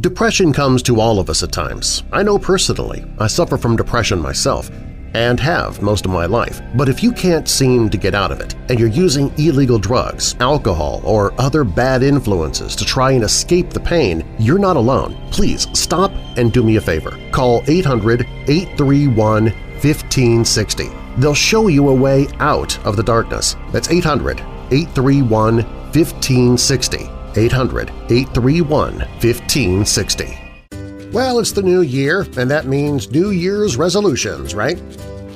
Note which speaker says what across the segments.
Speaker 1: Depression comes to all of us at times. I know personally. I suffer from depression myself and have most of my life. But if you can't seem to get out of it and you're using illegal drugs, alcohol, or other bad influences to try and escape the pain, you're not alone. Please stop and do me a favor. Call 800-831-1560. They'll show you a way out of the darkness. That's 800-831-1560. 800-831-1560. Well, it's the new year, and that means New Year's resolutions, right?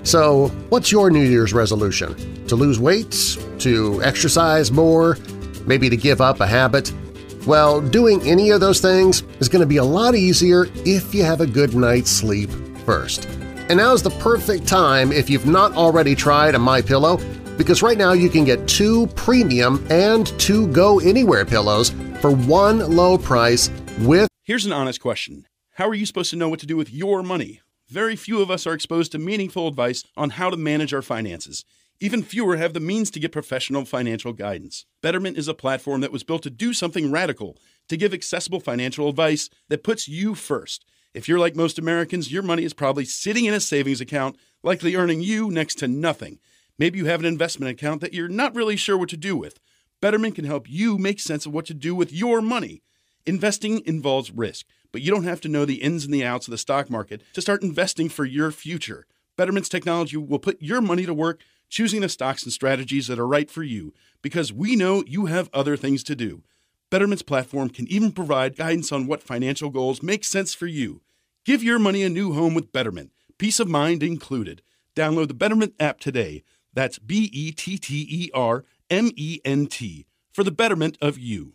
Speaker 1: So what's your New Year's resolution? To lose weight? To exercise more? Maybe to give up a habit? Well, doing any of those things is going to be a lot easier if you have a good night's sleep first. And now's the perfect time if you've not already tried a MyPillow because right now you can get two premium and two go-anywhere pillows for one low price with…
Speaker 2: Here's an honest question. How are you supposed to know what to do with your money? Very few of us are exposed to meaningful advice on how to manage our finances. Even fewer have the means to get professional financial guidance. Betterment is a platform that was built to do something radical, to give accessible financial advice that puts you first. If you're like most Americans, your money is probably sitting in a savings account, likely earning you next to nothing. Maybe you have an investment account that you're not really sure what to do with. Betterment can help you make sense of what to do with your money. Investing involves risk, but you don't have to know the ins and the outs of the stock market to start investing for your future. Betterment's technology will put your money to work choosing the stocks and strategies that are right for you because we know you have other things to do. Betterment's platform can even provide guidance on what financial goals make sense for you. Give your money a new home with Betterment, peace of mind included. Download the Betterment app today. That's B E T T E R M E N T for the betterment of you.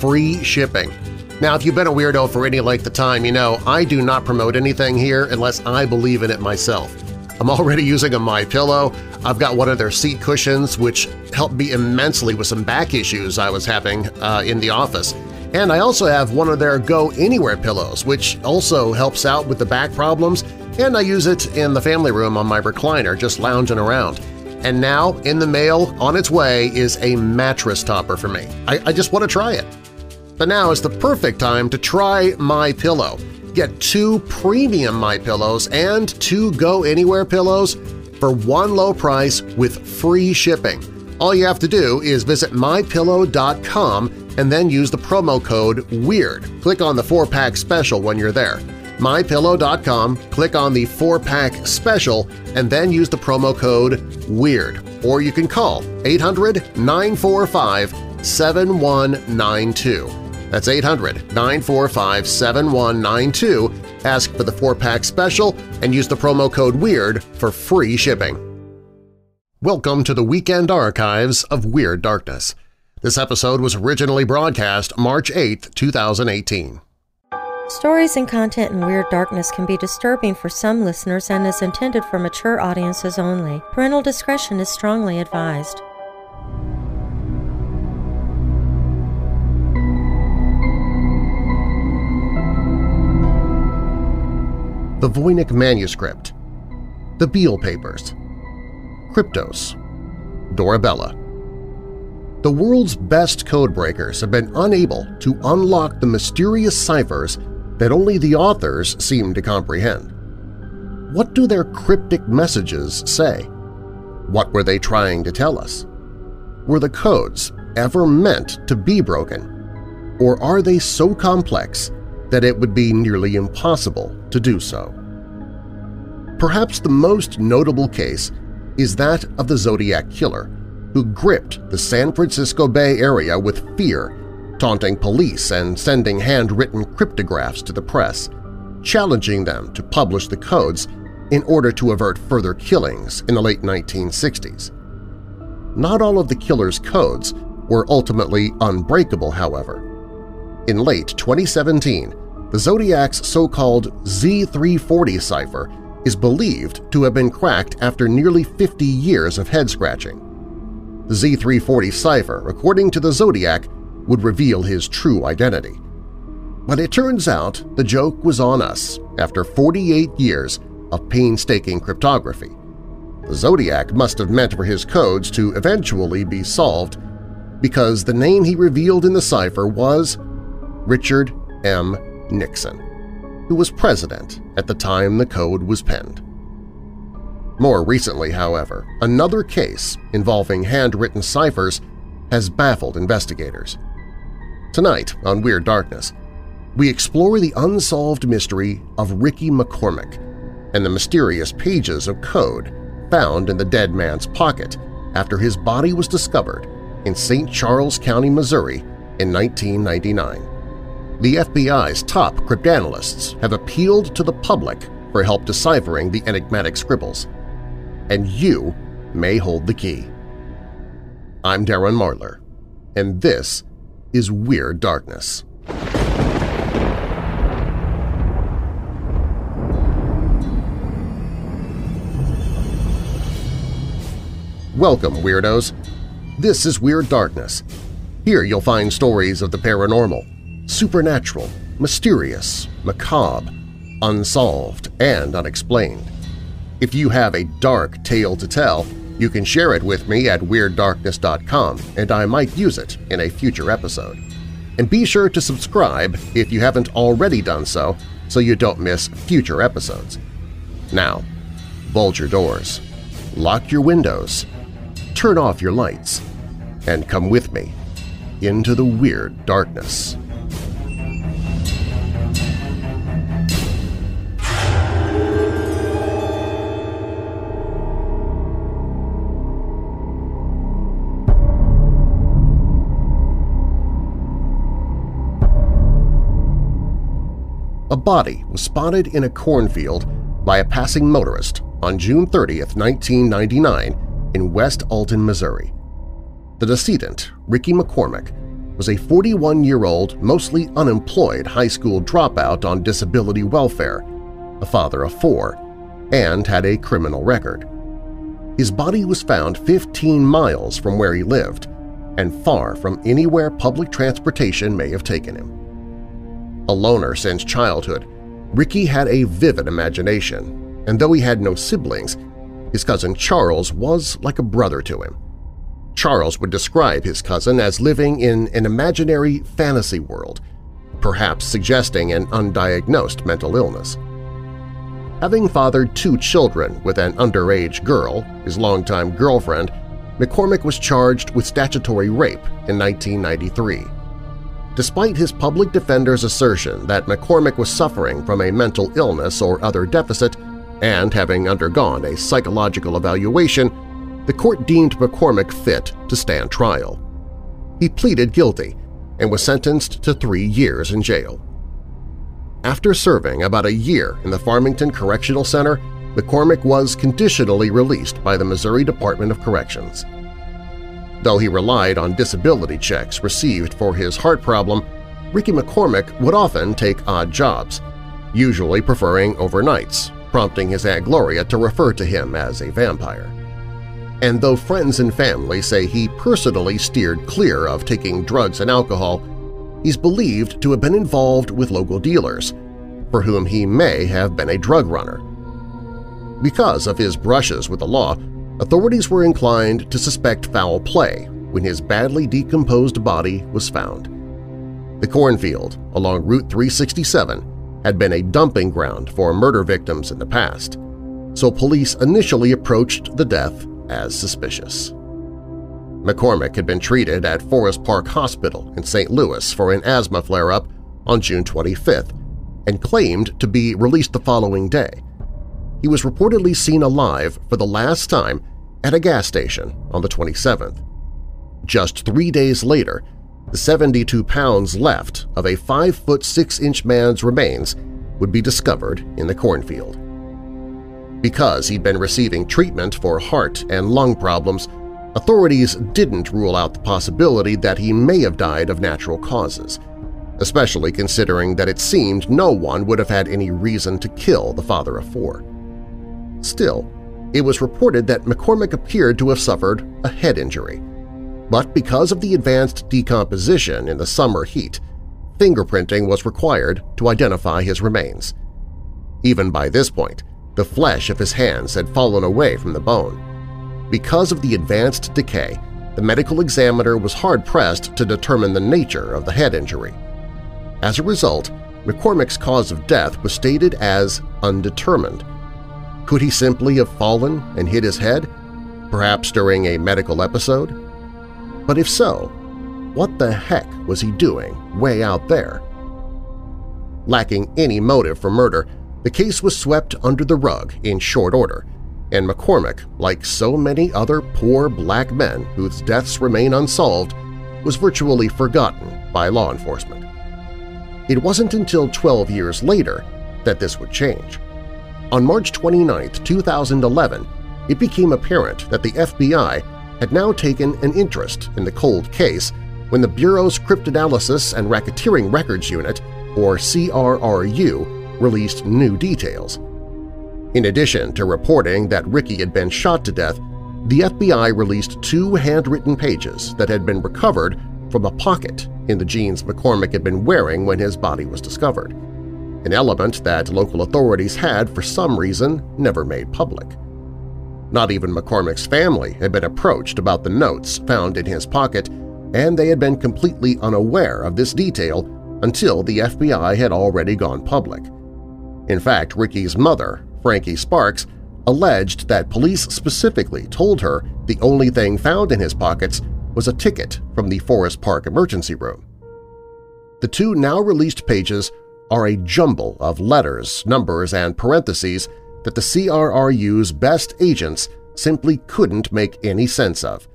Speaker 1: Free shipping. Now, if you've been a weirdo for any length of time, you know I do not promote anything here unless I believe in it myself. I'm already using a My Pillow. I've got one of their seat cushions, which helped me immensely with some back issues I was having uh, in the office. And I also have one of their Go Anywhere pillows, which also helps out with the back problems, and I use it in the family room on my recliner, just lounging around. And now, in the mail, on its way, is a mattress topper for me. I, I just want to try it. But now is the perfect time to try My Pillow. Get two premium My Pillows and two Go Anywhere pillows for one low price with free shipping. All you have to do is visit MyPillow.com and then use the promo code WEIRD. Click on the 4-pack special when you're there. MyPillow.com, click on the 4-pack special, and then use the promo code WEIRD. Or you can call 800-945-7192. That's 800-945-7192. Ask for the 4-pack special and use the promo code WEIRD for free shipping. Welcome to the Weekend Archives of Weird Darkness. This episode was originally broadcast March 8, 2018.
Speaker 3: Stories and content in Weird Darkness can be disturbing for some listeners and is intended for mature audiences only. Parental discretion is strongly advised.
Speaker 1: The Voynich Manuscript The Beale Papers Kryptos Dorabella The world's best codebreakers have been unable to unlock the mysterious ciphers that only the authors seem to comprehend. What do their cryptic messages say? What were they trying to tell us? Were the codes ever meant to be broken? Or are they so complex that it would be nearly impossible to do so. Perhaps the most notable case is that of the Zodiac Killer, who gripped the San Francisco Bay Area with fear, taunting police and sending handwritten cryptographs to the press, challenging them to publish the codes in order to avert further killings in the late 1960s. Not all of the killer's codes were ultimately unbreakable, however. In late 2017, the Zodiac's so-called Z340 cipher is believed to have been cracked after nearly 50 years of head-scratching. The Z340 cipher, according to the Zodiac, would reveal his true identity. But it turns out the joke was on us after 48 years of painstaking cryptography. The Zodiac must have meant for his codes to eventually be solved because the name he revealed in the cipher was Richard M. Nixon, who was president at the time the code was penned. More recently, however, another case involving handwritten ciphers has baffled investigators. Tonight on Weird Darkness, we explore the unsolved mystery of Ricky McCormick and the mysterious pages of code found in the dead man's pocket after his body was discovered in St. Charles County, Missouri in 1999. The FBI's top cryptanalysts have appealed to the public for help deciphering the enigmatic scribbles. And you may hold the key. I'm Darren Marlar, and this is Weird Darkness. Welcome, Weirdos! This is Weird Darkness. Here you'll find stories of the paranormal, supernatural, mysterious, macabre, unsolved, and unexplained. If you have a dark tale to tell, you can share it with me at WeirdDarkness.com and I might use it in a future episode. And be sure to subscribe if you haven't already done so so you don't miss future episodes. Now, bolt your doors, lock your windows, turn off your lights, and come with me into the weird darkness. A body was spotted in a cornfield by a passing motorist on June 30, 1999 in West Alton, Missouri. The decedent, Ricky McCormick, was a 41-year-old, mostly unemployed high school dropout on disability welfare, a father of four, and had a criminal record. His body was found 15 miles from where he lived and far from anywhere public transportation may have taken him. A loner since childhood, Ricky had a vivid imagination, and though he had no siblings, his cousin Charles was like a brother to him. Charles would describe his cousin as living in an imaginary fantasy world, perhaps suggesting an undiagnosed mental illness. Having fathered two children with an underage girl, his longtime girlfriend, McCormick was charged with statutory rape in 1993. Despite his public defender's assertion that McCormick was suffering from a mental illness or other deficit, and having undergone a psychological evaluation, the court deemed McCormick fit to stand trial. He pleaded guilty and was sentenced to three years in jail. After serving about a year in the Farmington Correctional Center, McCormick was conditionally released by the Missouri Department of Corrections. Though he relied on disability checks received for his heart problem, Ricky McCormick would often take odd jobs, usually preferring overnights prompting his Aunt Gloria to refer to him as a vampire. And though friends and family say he personally steered clear of taking drugs and alcohol, he's believed to have been involved with local dealers, for whom he may have been a drug runner. Because of his brushes with the law, authorities were inclined to suspect foul play when his badly decomposed body was found. The cornfield along Route 367 had been a dumping ground for murder victims in the past, so police initially approached the death as suspicious. McCormick had been treated at Forest Park Hospital in St. Louis for an asthma flare-up on June 25th and claimed to be released the following day. He was reportedly seen alive for the last time at a gas station on the 27th. Just three days later, the 72 pounds left of a 5-foot 6-inch man's remains would be discovered in the cornfield. Because he'd been receiving treatment for heart and lung problems, authorities didn't rule out the possibility that he may have died of natural causes, especially considering that it seemed no one would have had any reason to kill the father of four. Still, it was reported that McCormick appeared to have suffered a head injury, but because of the advanced decomposition in the summer heat, fingerprinting was required to identify his remains. Even by this point, the flesh of his hands had fallen away from the bone. Because of the advanced decay, the medical examiner was hard-pressed to determine the nature of the head injury. As a result, McCormick's cause of death was stated as undetermined. Could he simply have fallen and hit his head, perhaps during a medical episode? But if so, what the heck was he doing way out there? Lacking any motive for murder, the case was swept under the rug in short order, and McCormick, like so many other poor black men whose deaths remain unsolved, was virtually forgotten by law enforcement. It wasn't until 12 years later that this would change. On March 29, 2011, it became apparent that the FBI had now taken an interest in the cold case when the Bureau's Cryptanalysis and Racketeering Records Unit, or CRRU, released new details. In addition to reporting that Ricky had been shot to death, the FBI released two handwritten pages that had been recovered from a pocket in the jeans McCormick had been wearing when his body was discovered, an element that local authorities had, for some reason, never made public. Not even McCormick's family had been approached about the notes found in his pocket, and they had been completely unaware of this detail until the FBI had already gone public. In fact, Ricky's mother, Frankie Sparks, alleged that police specifically told her the only thing found in his pockets was a ticket from the Forest Park emergency room. The two now released pages are a jumble of letters, numbers, and parentheses that the CRRU's best agents simply couldn't make any sense of,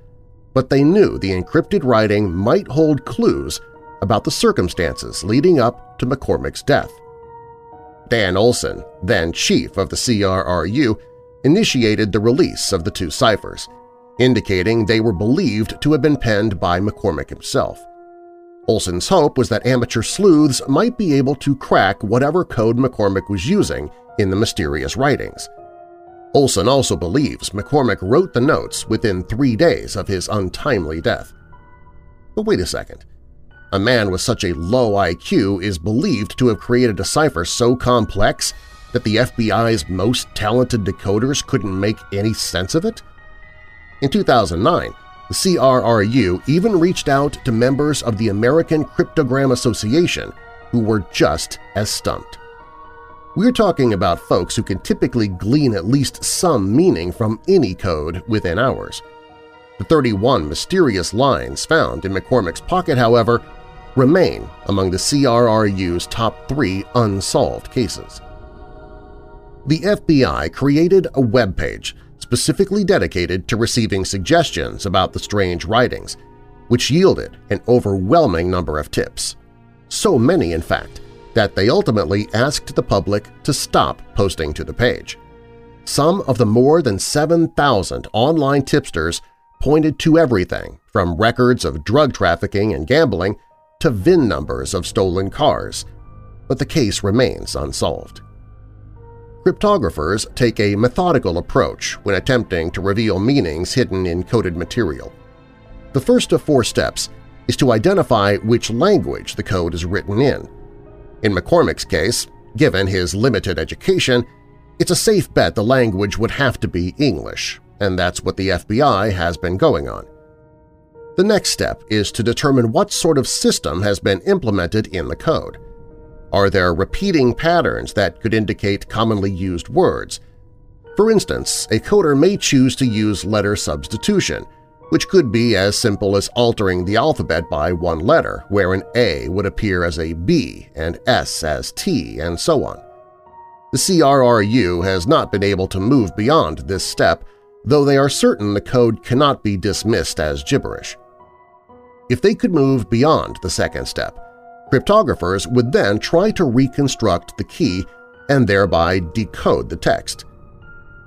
Speaker 1: but they knew the encrypted writing might hold clues about the circumstances leading up to McCormick's death. Dan Olson, then chief of the CRRU, initiated the release of the two ciphers, indicating they were believed to have been penned by McCormick himself. Olson's hope was that amateur sleuths might be able to crack whatever code McCormick was using in the mysterious writings. Olson also believes McCormick wrote the notes within three days of his untimely death. But wait a second. A man with such a low IQ is believed to have created a cipher so complex that the FBI's most talented decoders couldn't make any sense of it? In 2009, the CRRU even reached out to members of the American Cryptogram Association who were just as stumped. We're talking about folks who can typically glean at least some meaning from any code within hours. The 31 mysterious lines found in McCormick's pocket, however, remain among the CRRU's top three unsolved cases. The FBI created a web page specifically dedicated to receiving suggestions about the strange writings, which yielded an overwhelming number of tips. So many, in fact, that they ultimately asked the public to stop posting to the page. Some of the more than 7,000 online tipsters pointed to everything from records of drug trafficking and gambling to VIN numbers of stolen cars, but the case remains unsolved. Cryptographers take a methodical approach when attempting to reveal meanings hidden in coded material. The first of four steps is to identify which language the code is written in, in McCormick's case, given his limited education, it's a safe bet the language would have to be English, and that's what the FBI has been going on. The next step is to determine what sort of system has been implemented in the code. Are there repeating patterns that could indicate commonly used words? For instance, a coder may choose to use letter substitution – which could be as simple as altering the alphabet by one letter, where an A would appear as a B and S as T, and so on. The CRRU has not been able to move beyond this step, though they are certain the code cannot be dismissed as gibberish. If they could move beyond the second step, cryptographers would then try to reconstruct the key and thereby decode the text.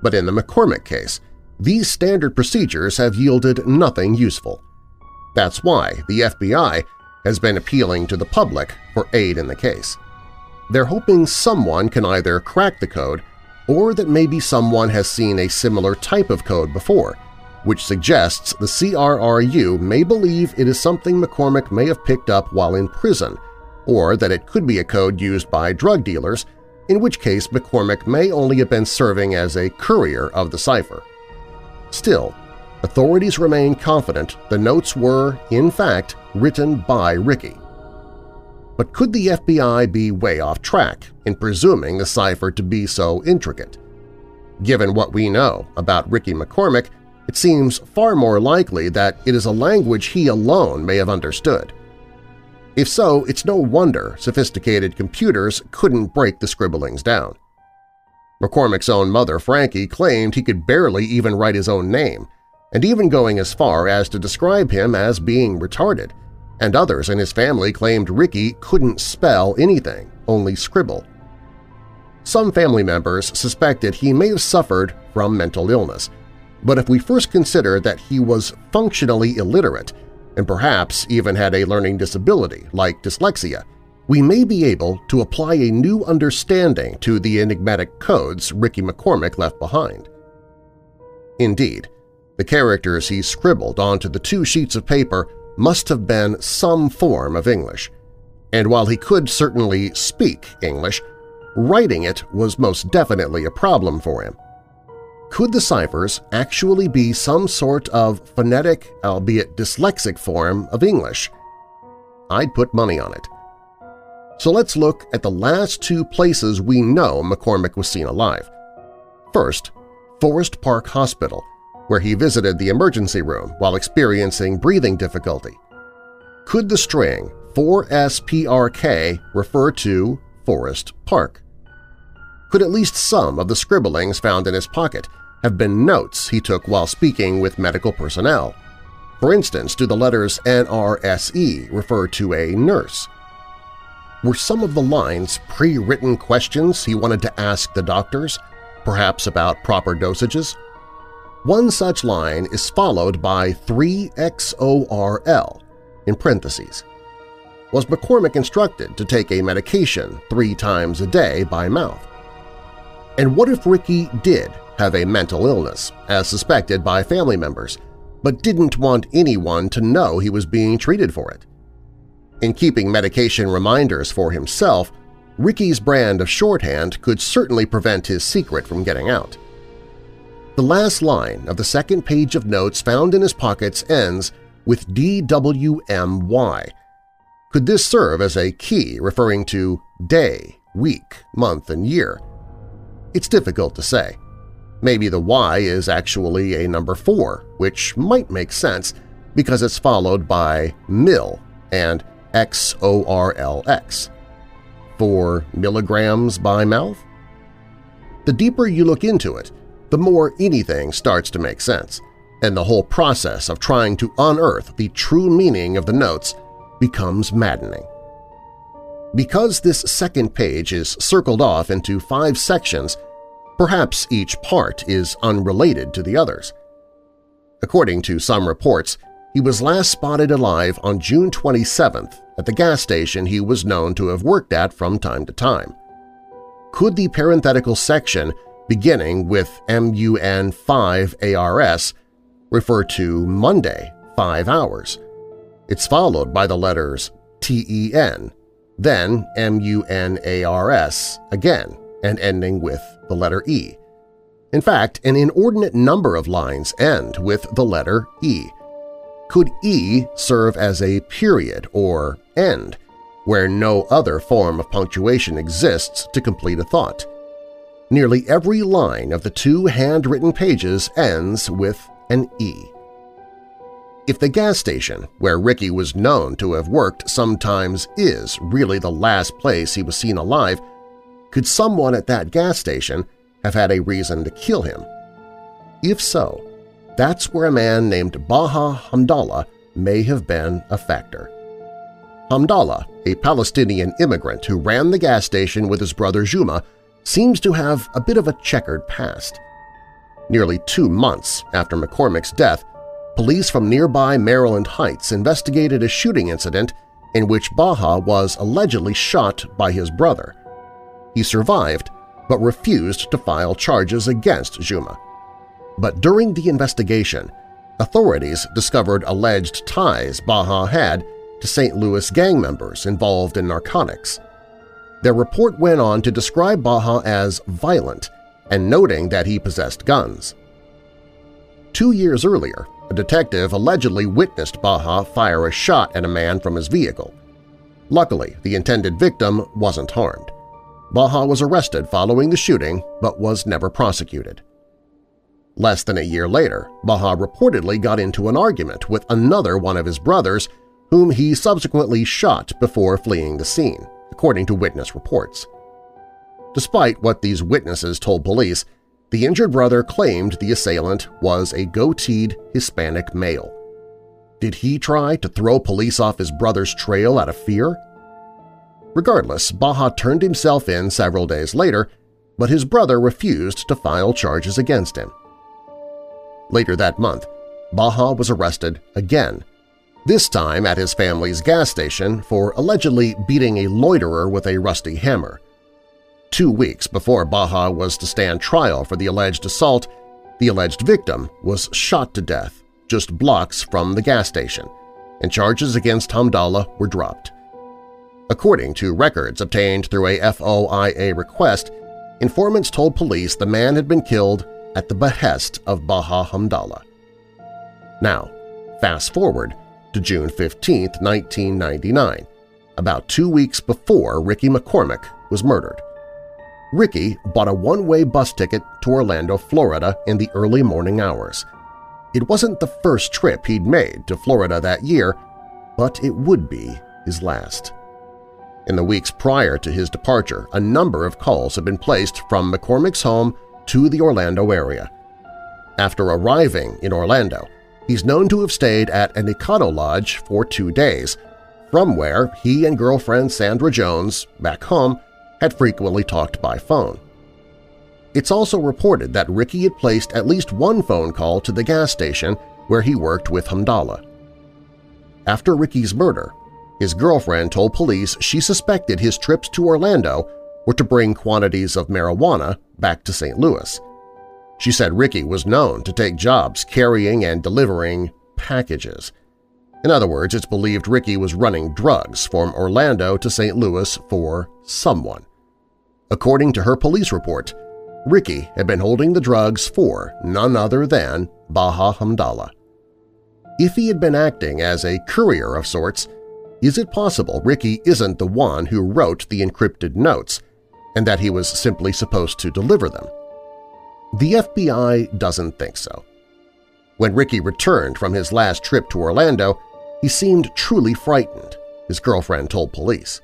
Speaker 1: But in the McCormick case, these standard procedures have yielded nothing useful. That's why the FBI has been appealing to the public for aid in the case. They're hoping someone can either crack the code or that maybe someone has seen a similar type of code before, which suggests the CRRU may believe it is something McCormick may have picked up while in prison, or that it could be a code used by drug dealers, in which case McCormick may only have been serving as a courier of the cipher. Still, authorities remain confident the notes were, in fact, written by Ricky. But could the FBI be way off track in presuming the cipher to be so intricate? Given what we know about Ricky McCormick, it seems far more likely that it is a language he alone may have understood. If so, it's no wonder sophisticated computers couldn't break the scribblings down. McCormick's own mother, Frankie, claimed he could barely even write his own name, and even going as far as to describe him as being retarded, and others in his family claimed Ricky couldn't spell anything, only scribble. Some family members suspected he may have suffered from mental illness, but if we first consider that he was functionally illiterate and perhaps even had a learning disability like dyslexia, we may be able to apply a new understanding to the enigmatic codes Ricky McCormick left behind. Indeed, the characters he scribbled onto the two sheets of paper must have been some form of English, and while he could certainly speak English, writing it was most definitely a problem for him. Could the ciphers actually be some sort of phonetic, albeit dyslexic form of English? I'd put money on it. So let's look at the last two places we know McCormick was seen alive. First, Forest Park Hospital, where he visited the emergency room while experiencing breathing difficulty. Could the string 4SPRK refer to Forest Park? Could at least some of the scribblings found in his pocket have been notes he took while speaking with medical personnel? For instance, do the letters NRSE refer to a nurse? Were some of the lines pre-written questions he wanted to ask the doctors, perhaps about proper dosages? One such line is followed by 3XORL in parentheses. Was McCormick instructed to take a medication three times a day by mouth? And what if Ricky did have a mental illness, as suspected by family members, but didn't want anyone to know he was being treated for it? In keeping medication reminders for himself, Ricky's brand of shorthand could certainly prevent his secret from getting out. The last line of the second page of notes found in his pockets ends with DWMY. Could this serve as a key referring to day, week, month, and year? It's difficult to say. Maybe the Y is actually a number 4, which might make sense because it's followed by mill and XORLX. 4 milligrams by mouth? The deeper you look into it, the more anything starts to make sense, and the whole process of trying to unearth the true meaning of the notes becomes maddening. Because this second page is circled off into five sections, perhaps each part is unrelated to the others. According to some reports, he was last spotted alive on June 27th at the gas station he was known to have worked at from time to time. Could the parenthetical section beginning with MUN5ARS refer to Monday, 5 hours? It's followed by the letters TEN, then MUNARS again, and ending with the letter E. In fact, an inordinate number of lines end with the letter E. Could E serve as a period or end, where no other form of punctuation exists to complete a thought? Nearly every line of the two handwritten pages ends with an E. If the gas station, where Ricky was known to have worked sometimes is really the last place he was seen alive, could someone at that gas station have had a reason to kill him? If so, that's where a man named Baha Hamdallah may have been a factor. Hamdallah, a Palestinian immigrant who ran the gas station with his brother Juma, seems to have a bit of a checkered past. Nearly two months after McCormick's death, police from nearby Maryland Heights investigated a shooting incident in which Baha was allegedly shot by his brother. He survived, but refused to file charges against Juma. But during the investigation, authorities discovered alleged ties Baha had to St. Louis gang members involved in narcotics. Their report went on to describe Baha as violent and noting that he possessed guns. Two years earlier, a detective allegedly witnessed Baha fire a shot at a man from his vehicle. Luckily, the intended victim wasn't harmed. Baha was arrested following the shooting but was never prosecuted. Less than a year later, Baha reportedly got into an argument with another one of his brothers whom he subsequently shot before fleeing the scene, according to witness reports. Despite what these witnesses told police, the injured brother claimed the assailant was a goateed Hispanic male. Did he try to throw police off his brother's trail out of fear? Regardless, Baha turned himself in several days later, but his brother refused to file charges against him. Later that month, Baha was arrested again, this time at his family's gas station for allegedly beating a loiterer with a rusty hammer. Two weeks before Baha was to stand trial for the alleged assault, the alleged victim was shot to death just blocks from the gas station, and charges against Hamdallah were dropped. According to records obtained through a FOIA request, informants told police the man had been killed at the behest of Baha Hamdallah. Now, fast forward to June 15, 1999, about two weeks before Ricky McCormick was murdered. Ricky bought a one-way bus ticket to Orlando, Florida in the early morning hours. It wasn't the first trip he'd made to Florida that year, but it would be his last. In the weeks prior to his departure, a number of calls had been placed from McCormick's home to the Orlando area. After arriving in Orlando, he's known to have stayed at an Econo Lodge for two days, from where he and girlfriend Sandra Jones, back home, had frequently talked by phone. It's also reported that Ricky had placed at least one phone call to the gas station where he worked with Hamdallah. After Ricky's murder, his girlfriend told police she suspected his trips to Orlando were to bring quantities of marijuana back to St. Louis. She said Ricky was known to take jobs carrying and delivering packages. In other words, it's believed Ricky was running drugs from Orlando to St. Louis for someone. According to her police report, Ricky had been holding the drugs for none other than Baha Hamdallah. If he had been acting as a courier of sorts, is it possible Ricky isn't the one who wrote the encrypted notes and that he was simply supposed to deliver them? The FBI doesn't think so. When Ricky returned from his last trip to Orlando, he seemed truly frightened, his girlfriend told police.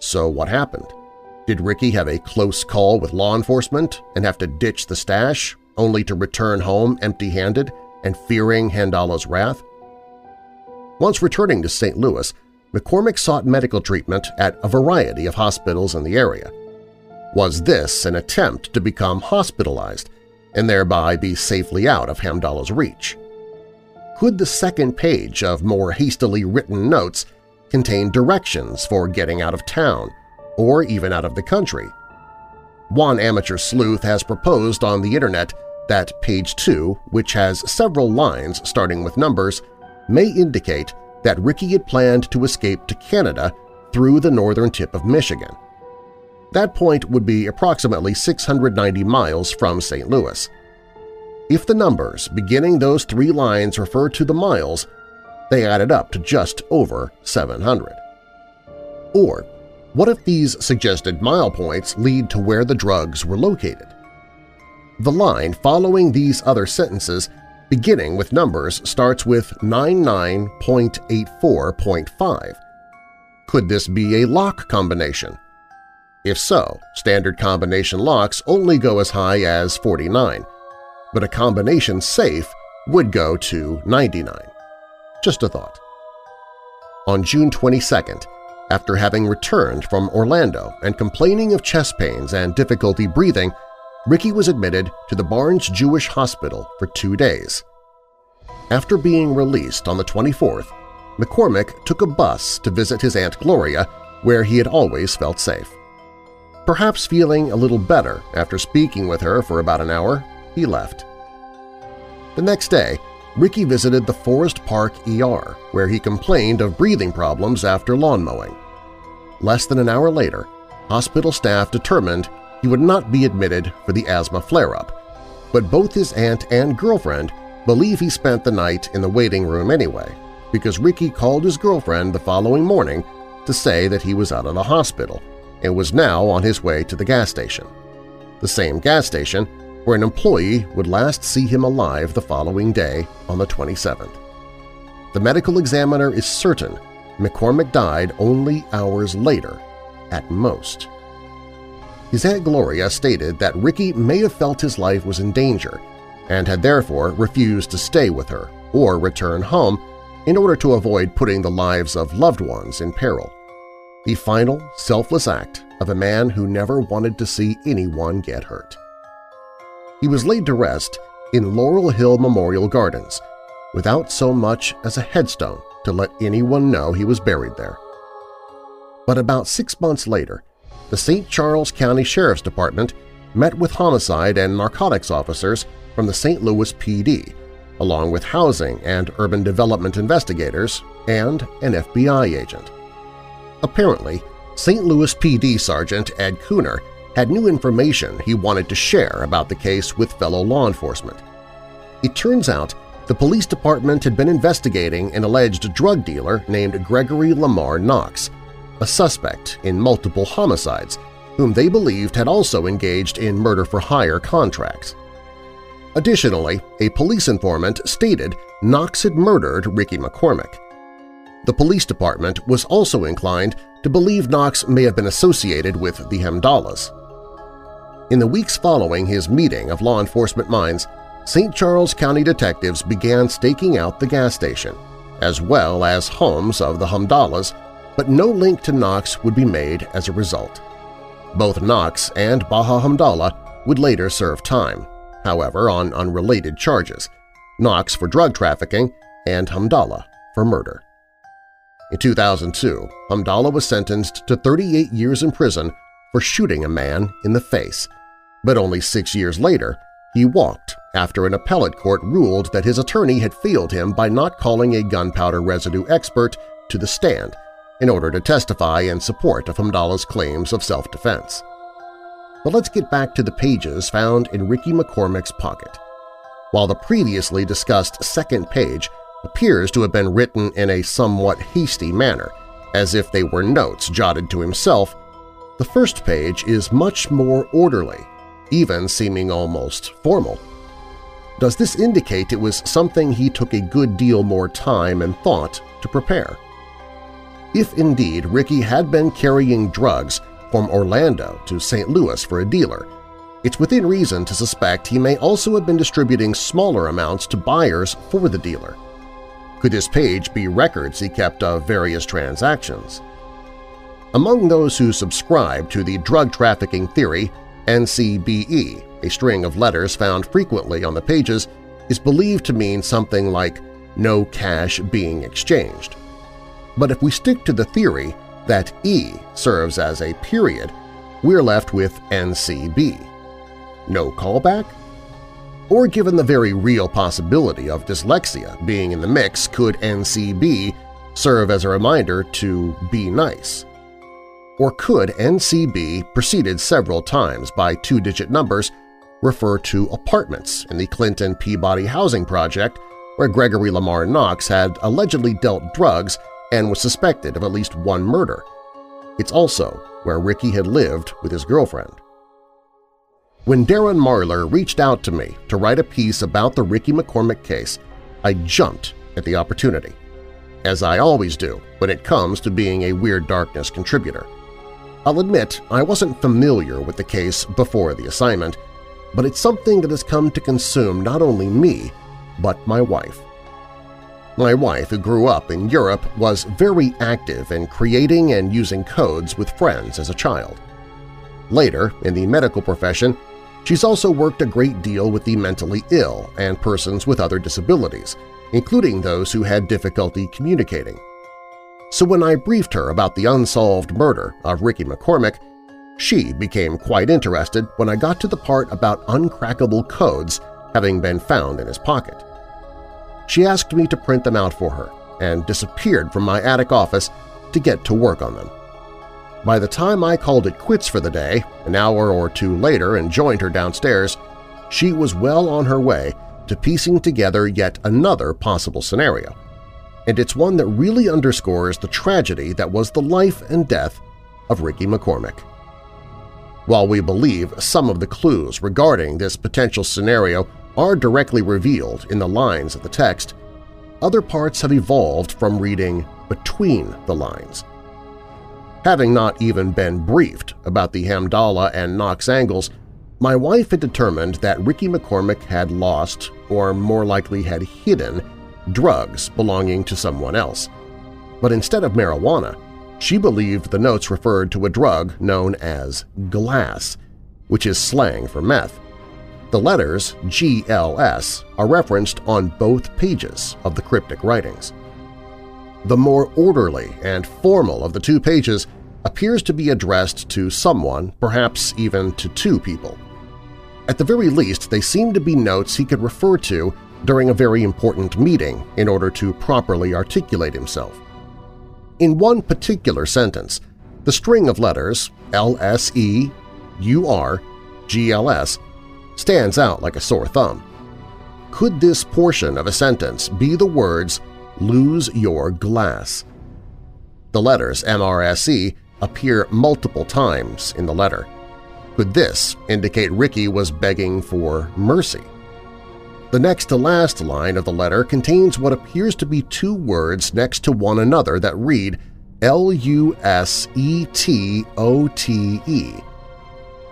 Speaker 1: So what happened? Did Ricky have a close call with law enforcement and have to ditch the stash, only to return home empty-handed and fearing Hamdallah's wrath? Once returning to St. Louis, McCormick sought medical treatment at a variety of hospitals in the area. Was this an attempt to become hospitalized and thereby be safely out of Hamdallah's reach? Could the second page of more hastily written notes contain directions for getting out of town or even out of the country? One amateur sleuth has proposed on the Internet that page 2, which has several lines starting with numbers, may indicate that Ricky had planned to escape to Canada through the northern tip of Michigan. That point would be approximately 690 miles from St. Louis. If the numbers beginning those three lines refer to the miles, they added up to just over 700. Or what if these suggested mile points lead to where the drugs were located? The line following these other sentences beginning with numbers starts with 99.84.5. Could this be a lock combination? If so, standard combination locks only go as high as 49, but a combination safe would go to 99. Just a thought. On June 22nd, after having returned from Orlando and complaining of chest pains and difficulty breathing, Ricky was admitted to the Barnes Jewish Hospital for two days. After being released on the 24th, McCormick took a bus to visit his Aunt Gloria, where he had always felt safe. Perhaps feeling a little better after speaking with her for about an hour, he left. The next day, Ricky visited the Forest Park ER, where he complained of breathing problems after lawn mowing. Less than an hour later, hospital staff determined he would not be admitted for the asthma flare-up, but both his aunt and girlfriend believe he spent the night in the waiting room anyway, because Ricky called his girlfriend the following morning to say that he was out of the hospital and was now on his way to the gas station. The same gas station where an employee would last see him alive the following day on the 27th. The medical examiner is certain McCormick died only hours later, at most. His Aunt Gloria stated that Ricky may have felt his life was in danger and had therefore refused to stay with her or return home in order to avoid putting the lives of loved ones in peril. The final, selfless act of a man who never wanted to see anyone get hurt. He was laid to rest in Laurel Hill Memorial Gardens without so much as a headstone to let anyone know he was buried there. But about six months later, the St. Charles County Sheriff's Department met with homicide and narcotics officers from the St. Louis PD, along with housing and urban development investigators and an FBI agent. Apparently, St. Louis PD Sergeant Ed Cooner had new information he wanted to share about the case with fellow law enforcement. It turns out the police department had been investigating an alleged drug dealer named Gregory Lamar Knox, a suspect in multiple homicides whom they believed had also engaged in murder-for-hire contracts. Additionally, a police informant stated Knox had murdered Ricky McCormick. The police department was also inclined to believe Knox may have been associated with the Hamdallahs. In the weeks following his meeting of law enforcement minds, St. Charles County detectives began staking out the gas station, as well as homes of the Hamdallahs, but no link to Knox would be made as a result. Both Knox and Baha Hamdallah would later serve time, however on unrelated charges, Knox for drug trafficking and Hamdallah for murder. In 2002, Hamdallah was sentenced to 38 years in prison for shooting a man in the face – but only six years later, he walked after an appellate court ruled that his attorney had failed him by not calling a gunpowder residue expert to the stand in order to testify in support of Hamdallah's claims of self-defense. But let's get back to the pages found in Ricky McCormick's pocket. While the previously discussed second page appears to have been written in a somewhat hasty manner, as if they were notes jotted to himself, the first page is much more orderly even seeming almost formal. Does this indicate it was something he took a good deal more time and thought to prepare? If indeed Ricky had been carrying drugs from Orlando to St. Louis for a dealer, it's within reason to suspect he may also have been distributing smaller amounts to buyers for the dealer. Could this page be records he kept of various transactions? Among those who subscribe to the drug trafficking theory NCBE, a string of letters found frequently on the pages, is believed to mean something like no cash being exchanged. But if we stick to the theory that E serves as a period, we're left with NCB. No callback? Or given the very real possibility of dyslexia being in the mix, could NCB serve as a reminder to be nice? or could NCB preceded several times by two-digit numbers refer to apartments in the Clinton Peabody Housing Project where Gregory Lamar Knox had allegedly dealt drugs and was suspected of at least one murder. It's also where Ricky had lived with his girlfriend. When Darren Marlar reached out to me to write a piece about the Ricky McCormick case, I jumped at the opportunity, as I always do when it comes to being a Weird Darkness contributor. I'll admit I wasn't familiar with the case before the assignment, but it's something that has come to consume not only me, but my wife. My wife, who grew up in Europe, was very active in creating and using codes with friends as a child. Later, in the medical profession, she's also worked a great deal with the mentally ill and persons with other disabilities, including those who had difficulty communicating. So when I briefed her about the unsolved murder of Ricky McCormick, she became quite interested when I got to the part about uncrackable codes having been found in his pocket. She asked me to print them out for her and disappeared from my attic office to get to work on them. By the time I called it quits for the day, an hour or two later and joined her downstairs, she was well on her way to piecing together yet another possible scenario – and it's one that really underscores the tragedy that was the life and death of Ricky McCormick. While we believe some of the clues regarding this potential scenario are directly revealed in the lines of the text, other parts have evolved from reading between the lines. Having not even been briefed about the Hamdallah and Knox angles, my wife had determined that Ricky McCormick had lost, or more likely had hidden, drugs belonging to someone else. But instead of marijuana, she believed the notes referred to a drug known as glass, which is slang for meth. The letters GLS are referenced on both pages of the cryptic writings. The more orderly and formal of the two pages appears to be addressed to someone, perhaps even to two people. At the very least, they seem to be notes he could refer to during a very important meeting in order to properly articulate himself. In one particular sentence, the string of letters LSE, UR, GLS stands out like a sore thumb. Could this portion of a sentence be the words lose your glass? The letters MRSE appear multiple times in the letter. Could this indicate Ricky was begging for mercy? The next to last line of the letter contains what appears to be two words next to one another that read L-U-S-E-T-O-T-E. -E.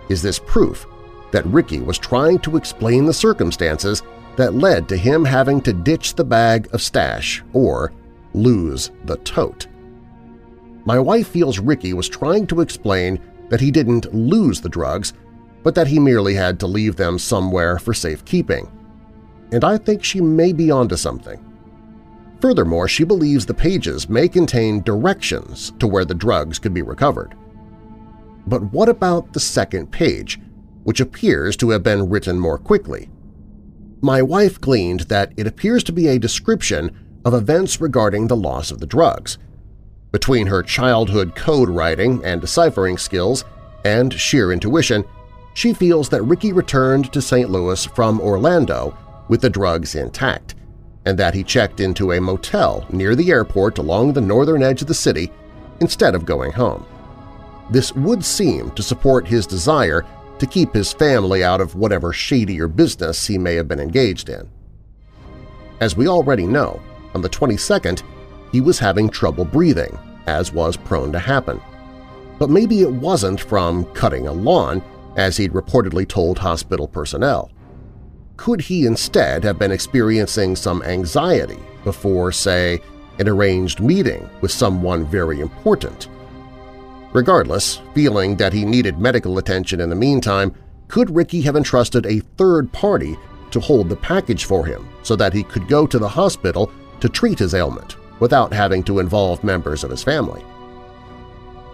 Speaker 1: Is this proof that Ricky was trying to explain the circumstances that led to him having to ditch the bag of stash or lose the tote? My wife feels Ricky was trying to explain that he didn't lose the drugs, but that he merely had to leave them somewhere for safekeeping and I think she may be onto something. Furthermore, she believes the pages may contain directions to where the drugs could be recovered. But what about the second page, which appears to have been written more quickly? My wife gleaned that it appears to be a description of events regarding the loss of the drugs. Between her childhood code writing and deciphering skills and sheer intuition, she feels that Ricky returned to St. Louis from Orlando with the drugs intact, and that he checked into a motel near the airport along the northern edge of the city instead of going home. This would seem to support his desire to keep his family out of whatever shadier business he may have been engaged in. As we already know, on the 22nd, he was having trouble breathing, as was prone to happen. But maybe it wasn't from cutting a lawn, as he'd reportedly told hospital personnel could he instead have been experiencing some anxiety before, say, an arranged meeting with someone very important? Regardless, feeling that he needed medical attention in the meantime, could Ricky have entrusted a third party to hold the package for him so that he could go to the hospital to treat his ailment without having to involve members of his family?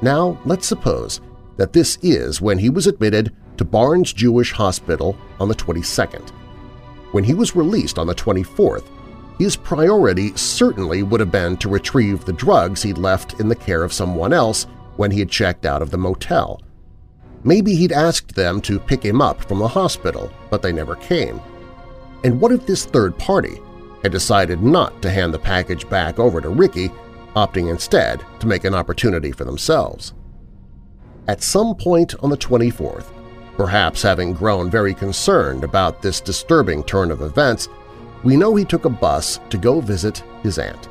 Speaker 1: Now, let's suppose that this is when he was admitted to Barnes Jewish Hospital on the 22nd. When he was released on the 24th, his priority certainly would have been to retrieve the drugs he'd left in the care of someone else when he had checked out of the motel. Maybe he'd asked them to pick him up from the hospital, but they never came. And what if this third party had decided not to hand the package back over to Ricky, opting instead to make an opportunity for themselves? At some point on the 24th, Perhaps having grown very concerned about this disturbing turn of events, we know he took a bus to go visit his aunt.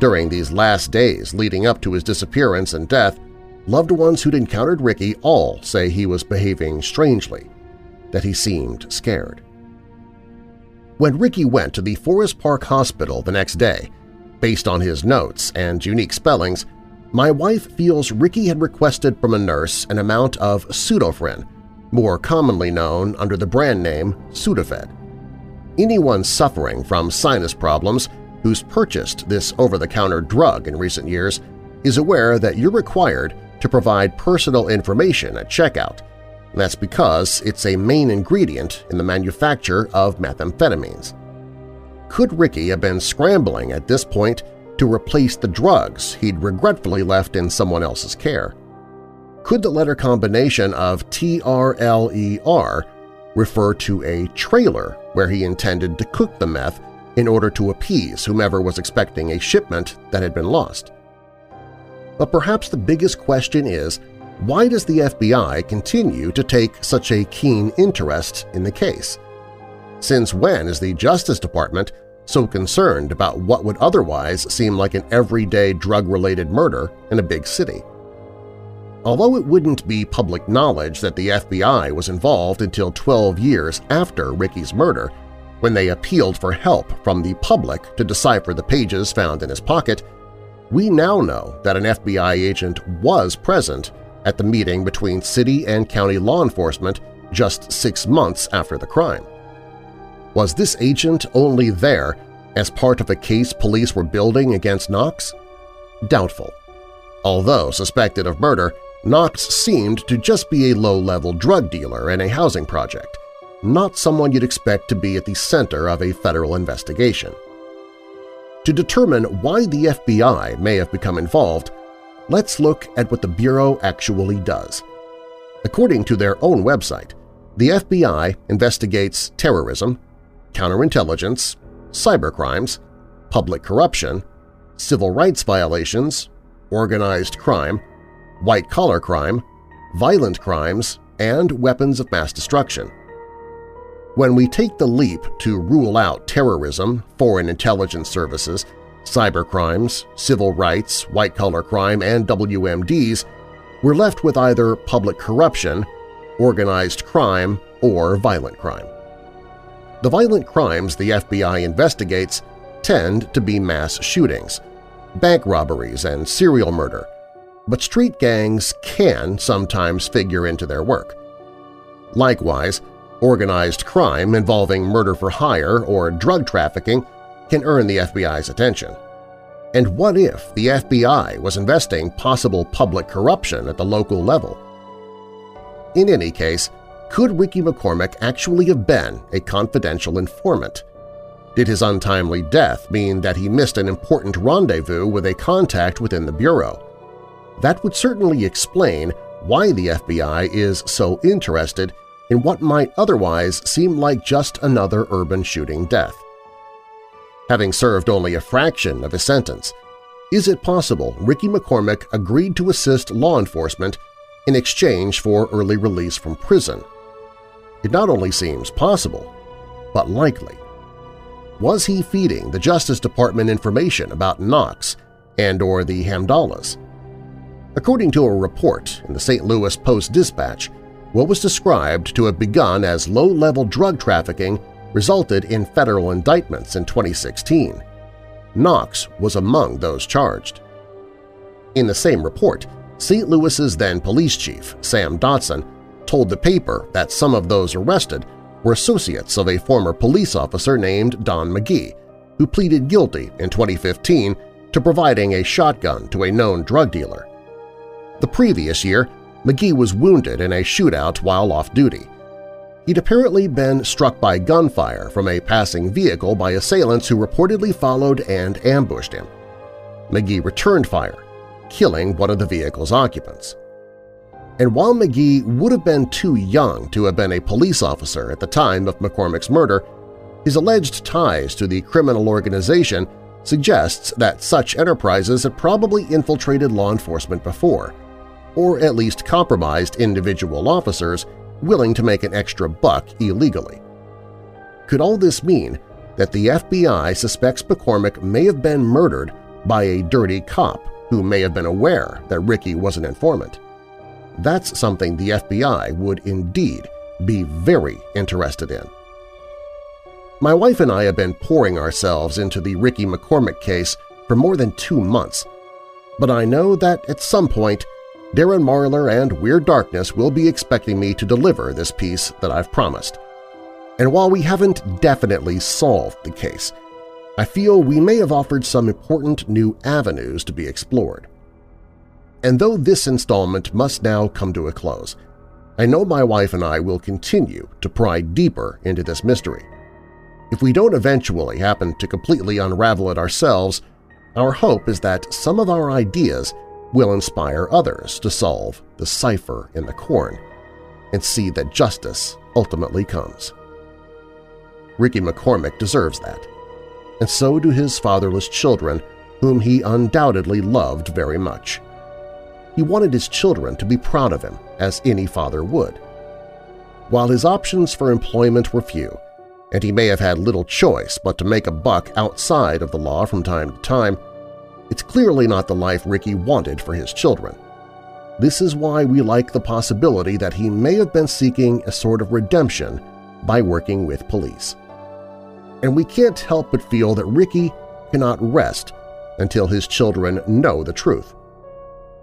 Speaker 1: During these last days leading up to his disappearance and death, loved ones who'd encountered Ricky all say he was behaving strangely, that he seemed scared. When Ricky went to the Forest Park Hospital the next day, based on his notes and unique spellings, my wife feels Ricky had requested from a nurse an amount of pseudoephedrine, more commonly known under the brand name Sudafed. Anyone suffering from sinus problems who's purchased this over-the-counter drug in recent years is aware that you're required to provide personal information at checkout. That's because it's a main ingredient in the manufacture of methamphetamines. Could Ricky have been scrambling at this point to replace the drugs he'd regretfully left in someone else's care? could the letter combination of TRLER refer to a trailer where he intended to cook the meth in order to appease whomever was expecting a shipment that had been lost. But perhaps the biggest question is, why does the FBI continue to take such a keen interest in the case? Since when is the Justice Department so concerned about what would otherwise seem like an everyday drug-related murder in a big city? Although it wouldn't be public knowledge that the FBI was involved until 12 years after Ricky's murder, when they appealed for help from the public to decipher the pages found in his pocket, we now know that an FBI agent was present at the meeting between city and county law enforcement just six months after the crime. Was this agent only there as part of a case police were building against Knox? Doubtful. Although suspected of murder, Knox seemed to just be a low-level drug dealer in a housing project, not someone you'd expect to be at the center of a federal investigation. To determine why the FBI may have become involved, let's look at what the Bureau actually does. According to their own website, the FBI investigates terrorism, counterintelligence, cybercrimes, public corruption, civil rights violations, organized crime, white-collar crime, violent crimes, and weapons of mass destruction. When we take the leap to rule out terrorism, foreign intelligence services, cybercrimes, civil rights, white-collar crime, and WMDs, we're left with either public corruption, organized crime, or violent crime. The violent crimes the FBI investigates tend to be mass shootings, bank robberies, and serial murder, but street gangs can sometimes figure into their work. Likewise, organized crime involving murder for hire or drug trafficking can earn the FBI's attention. And what if the FBI was investing possible public corruption at the local level? In any case, could Ricky McCormick actually have been a confidential informant? Did his untimely death mean that he missed an important rendezvous with a contact within the Bureau? That would certainly explain why the FBI is so interested in what might otherwise seem like just another urban shooting death. Having served only a fraction of his sentence, is it possible Ricky McCormick agreed to assist law enforcement in exchange for early release from prison? It not only seems possible, but likely. Was he feeding the Justice Department information about Knox and or the Hamdallahs? According to a report in the St. Louis Post-Dispatch, what was described to have begun as low-level drug trafficking resulted in federal indictments in 2016. Knox was among those charged. In the same report, St. Louis's then police chief, Sam Dotson, told the paper that some of those arrested were associates of a former police officer named Don McGee, who pleaded guilty in 2015 to providing a shotgun to a known drug dealer. The previous year, McGee was wounded in a shootout while off duty. He'd apparently been struck by gunfire from a passing vehicle by assailants who reportedly followed and ambushed him. McGee returned fire, killing one of the vehicle's occupants. And while McGee would have been too young to have been a police officer at the time of McCormick's murder, his alleged ties to the criminal organization suggests that such enterprises had probably infiltrated law enforcement before – or at least compromised individual officers willing to make an extra buck illegally. Could all this mean that the FBI suspects McCormick may have been murdered by a dirty cop who may have been aware that Ricky was an informant? That's something the FBI would indeed be very interested in. My wife and I have been pouring ourselves into the Ricky McCormick case for more than two months, but I know that at some point Darren Marlar and Weird Darkness will be expecting me to deliver this piece that I've promised. And while we haven't definitely solved the case, I feel we may have offered some important new avenues to be explored. And though this installment must now come to a close, I know my wife and I will continue to pry deeper into this mystery. If we don't eventually happen to completely unravel it ourselves, our hope is that some of our ideas will inspire others to solve the cipher in the corn and see that justice ultimately comes. Ricky McCormick deserves that. and so do his fatherless children, whom he undoubtedly loved very much. He wanted his children to be proud of him, as any father would. While his options for employment were few, and he may have had little choice but to make a buck outside of the law from time to time, it's clearly not the life Ricky wanted for his children. This is why we like the possibility that he may have been seeking a sort of redemption by working with police. And we can't help but feel that Ricky cannot rest until his children know the truth.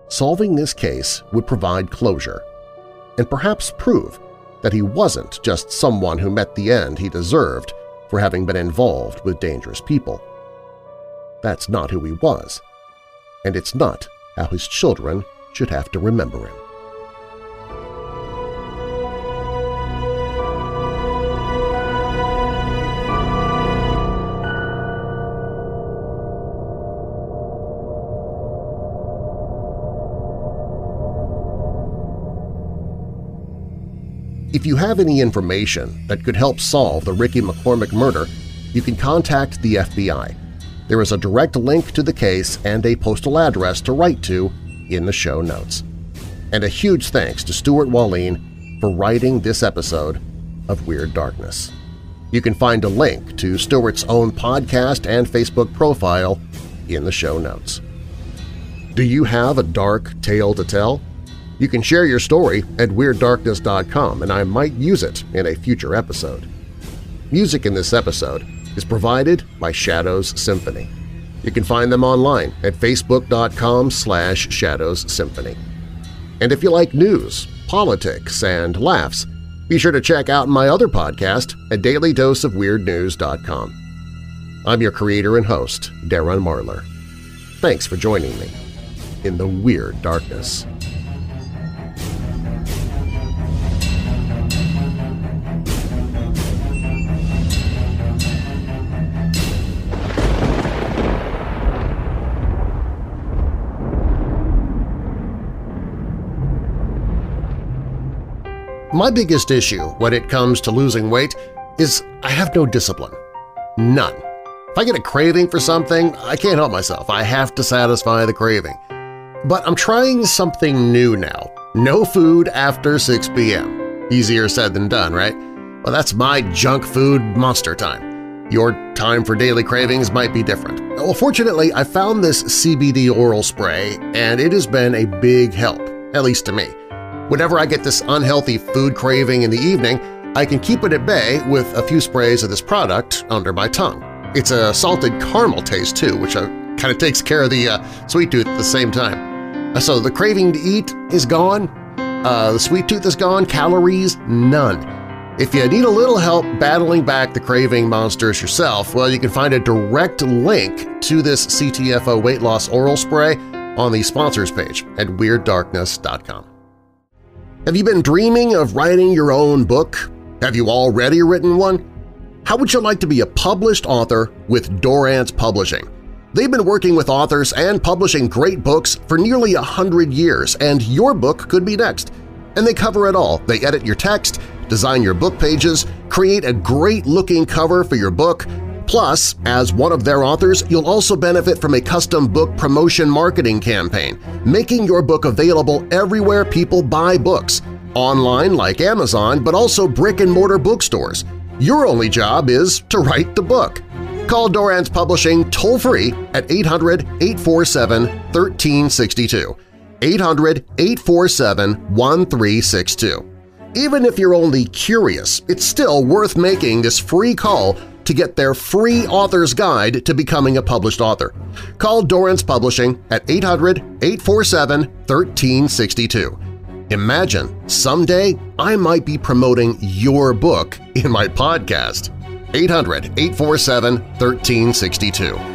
Speaker 1: Solving this case would provide closure, and perhaps prove that he wasn't just someone who met the end he deserved for having been involved with dangerous people. That's not who he was, and it's not how his children should have to remember him. If you have any information that could help solve the Ricky McCormick murder, you can contact the FBI. There is a direct link to the case and a postal address to write to in the show notes. And a huge thanks to Stuart Wahlin for writing this episode of Weird Darkness. You can find a link to Stuart's own podcast and Facebook profile in the show notes. Do you have a dark tale to tell? You can share your story at WeirdDarkness.com and I might use it in a future episode. Music in this episode is provided by Shadows Symphony. You can find them online at facebook.com slash shadowssymphony. And if you like news, politics, and laughs, be sure to check out my other podcast at dailydoseofweirdnews.com. I'm your creator and host, Darren Marlar. Thanks for joining me in the Weird Darkness. My biggest issue when it comes to losing weight is I have no discipline. None. If I get a craving for something, I can't help myself. I have to satisfy the craving. But I'm trying something new now. No food after 6 p.m. Easier said than done, right? Well, that's my junk food monster time. Your time for daily cravings might be different. Well, fortunately, I found this CBD oral spray, and it has been a big help, at least to me. Whenever I get this unhealthy food craving in the evening, I can keep it at bay with a few sprays of this product under my tongue. It's a salted caramel taste too, which uh, kind of takes care of the uh, sweet tooth at the same time. Uh, so the craving to eat is gone, uh, the sweet tooth is gone, calories none. If you need a little help battling back the craving monsters yourself, well, you can find a direct link to this CTFO weight loss oral spray on the sponsors page at WeirdDarkness.com. Have you been dreaming of writing your own book? Have you already written one? How would you like to be a published author with Dorrance Publishing? They've been working with authors and publishing great books for nearly a hundred years, and your book could be next. And they cover it all. They edit your text, design your book pages, create a great-looking cover for your book, Plus, as one of their authors, you'll also benefit from a custom book promotion marketing campaign, making your book available everywhere people buy books, online like Amazon, but also brick-and-mortar bookstores. Your only job is to write the book. Call Dorrance Publishing toll-free at 800-847-1362, 800-847-1362. Even if you're only curious, it's still worth making this free call to get their free author's guide to becoming a published author. Call Dorrance Publishing at 800-847-1362. Imagine someday I might be promoting your book in my podcast. 800-847-1362.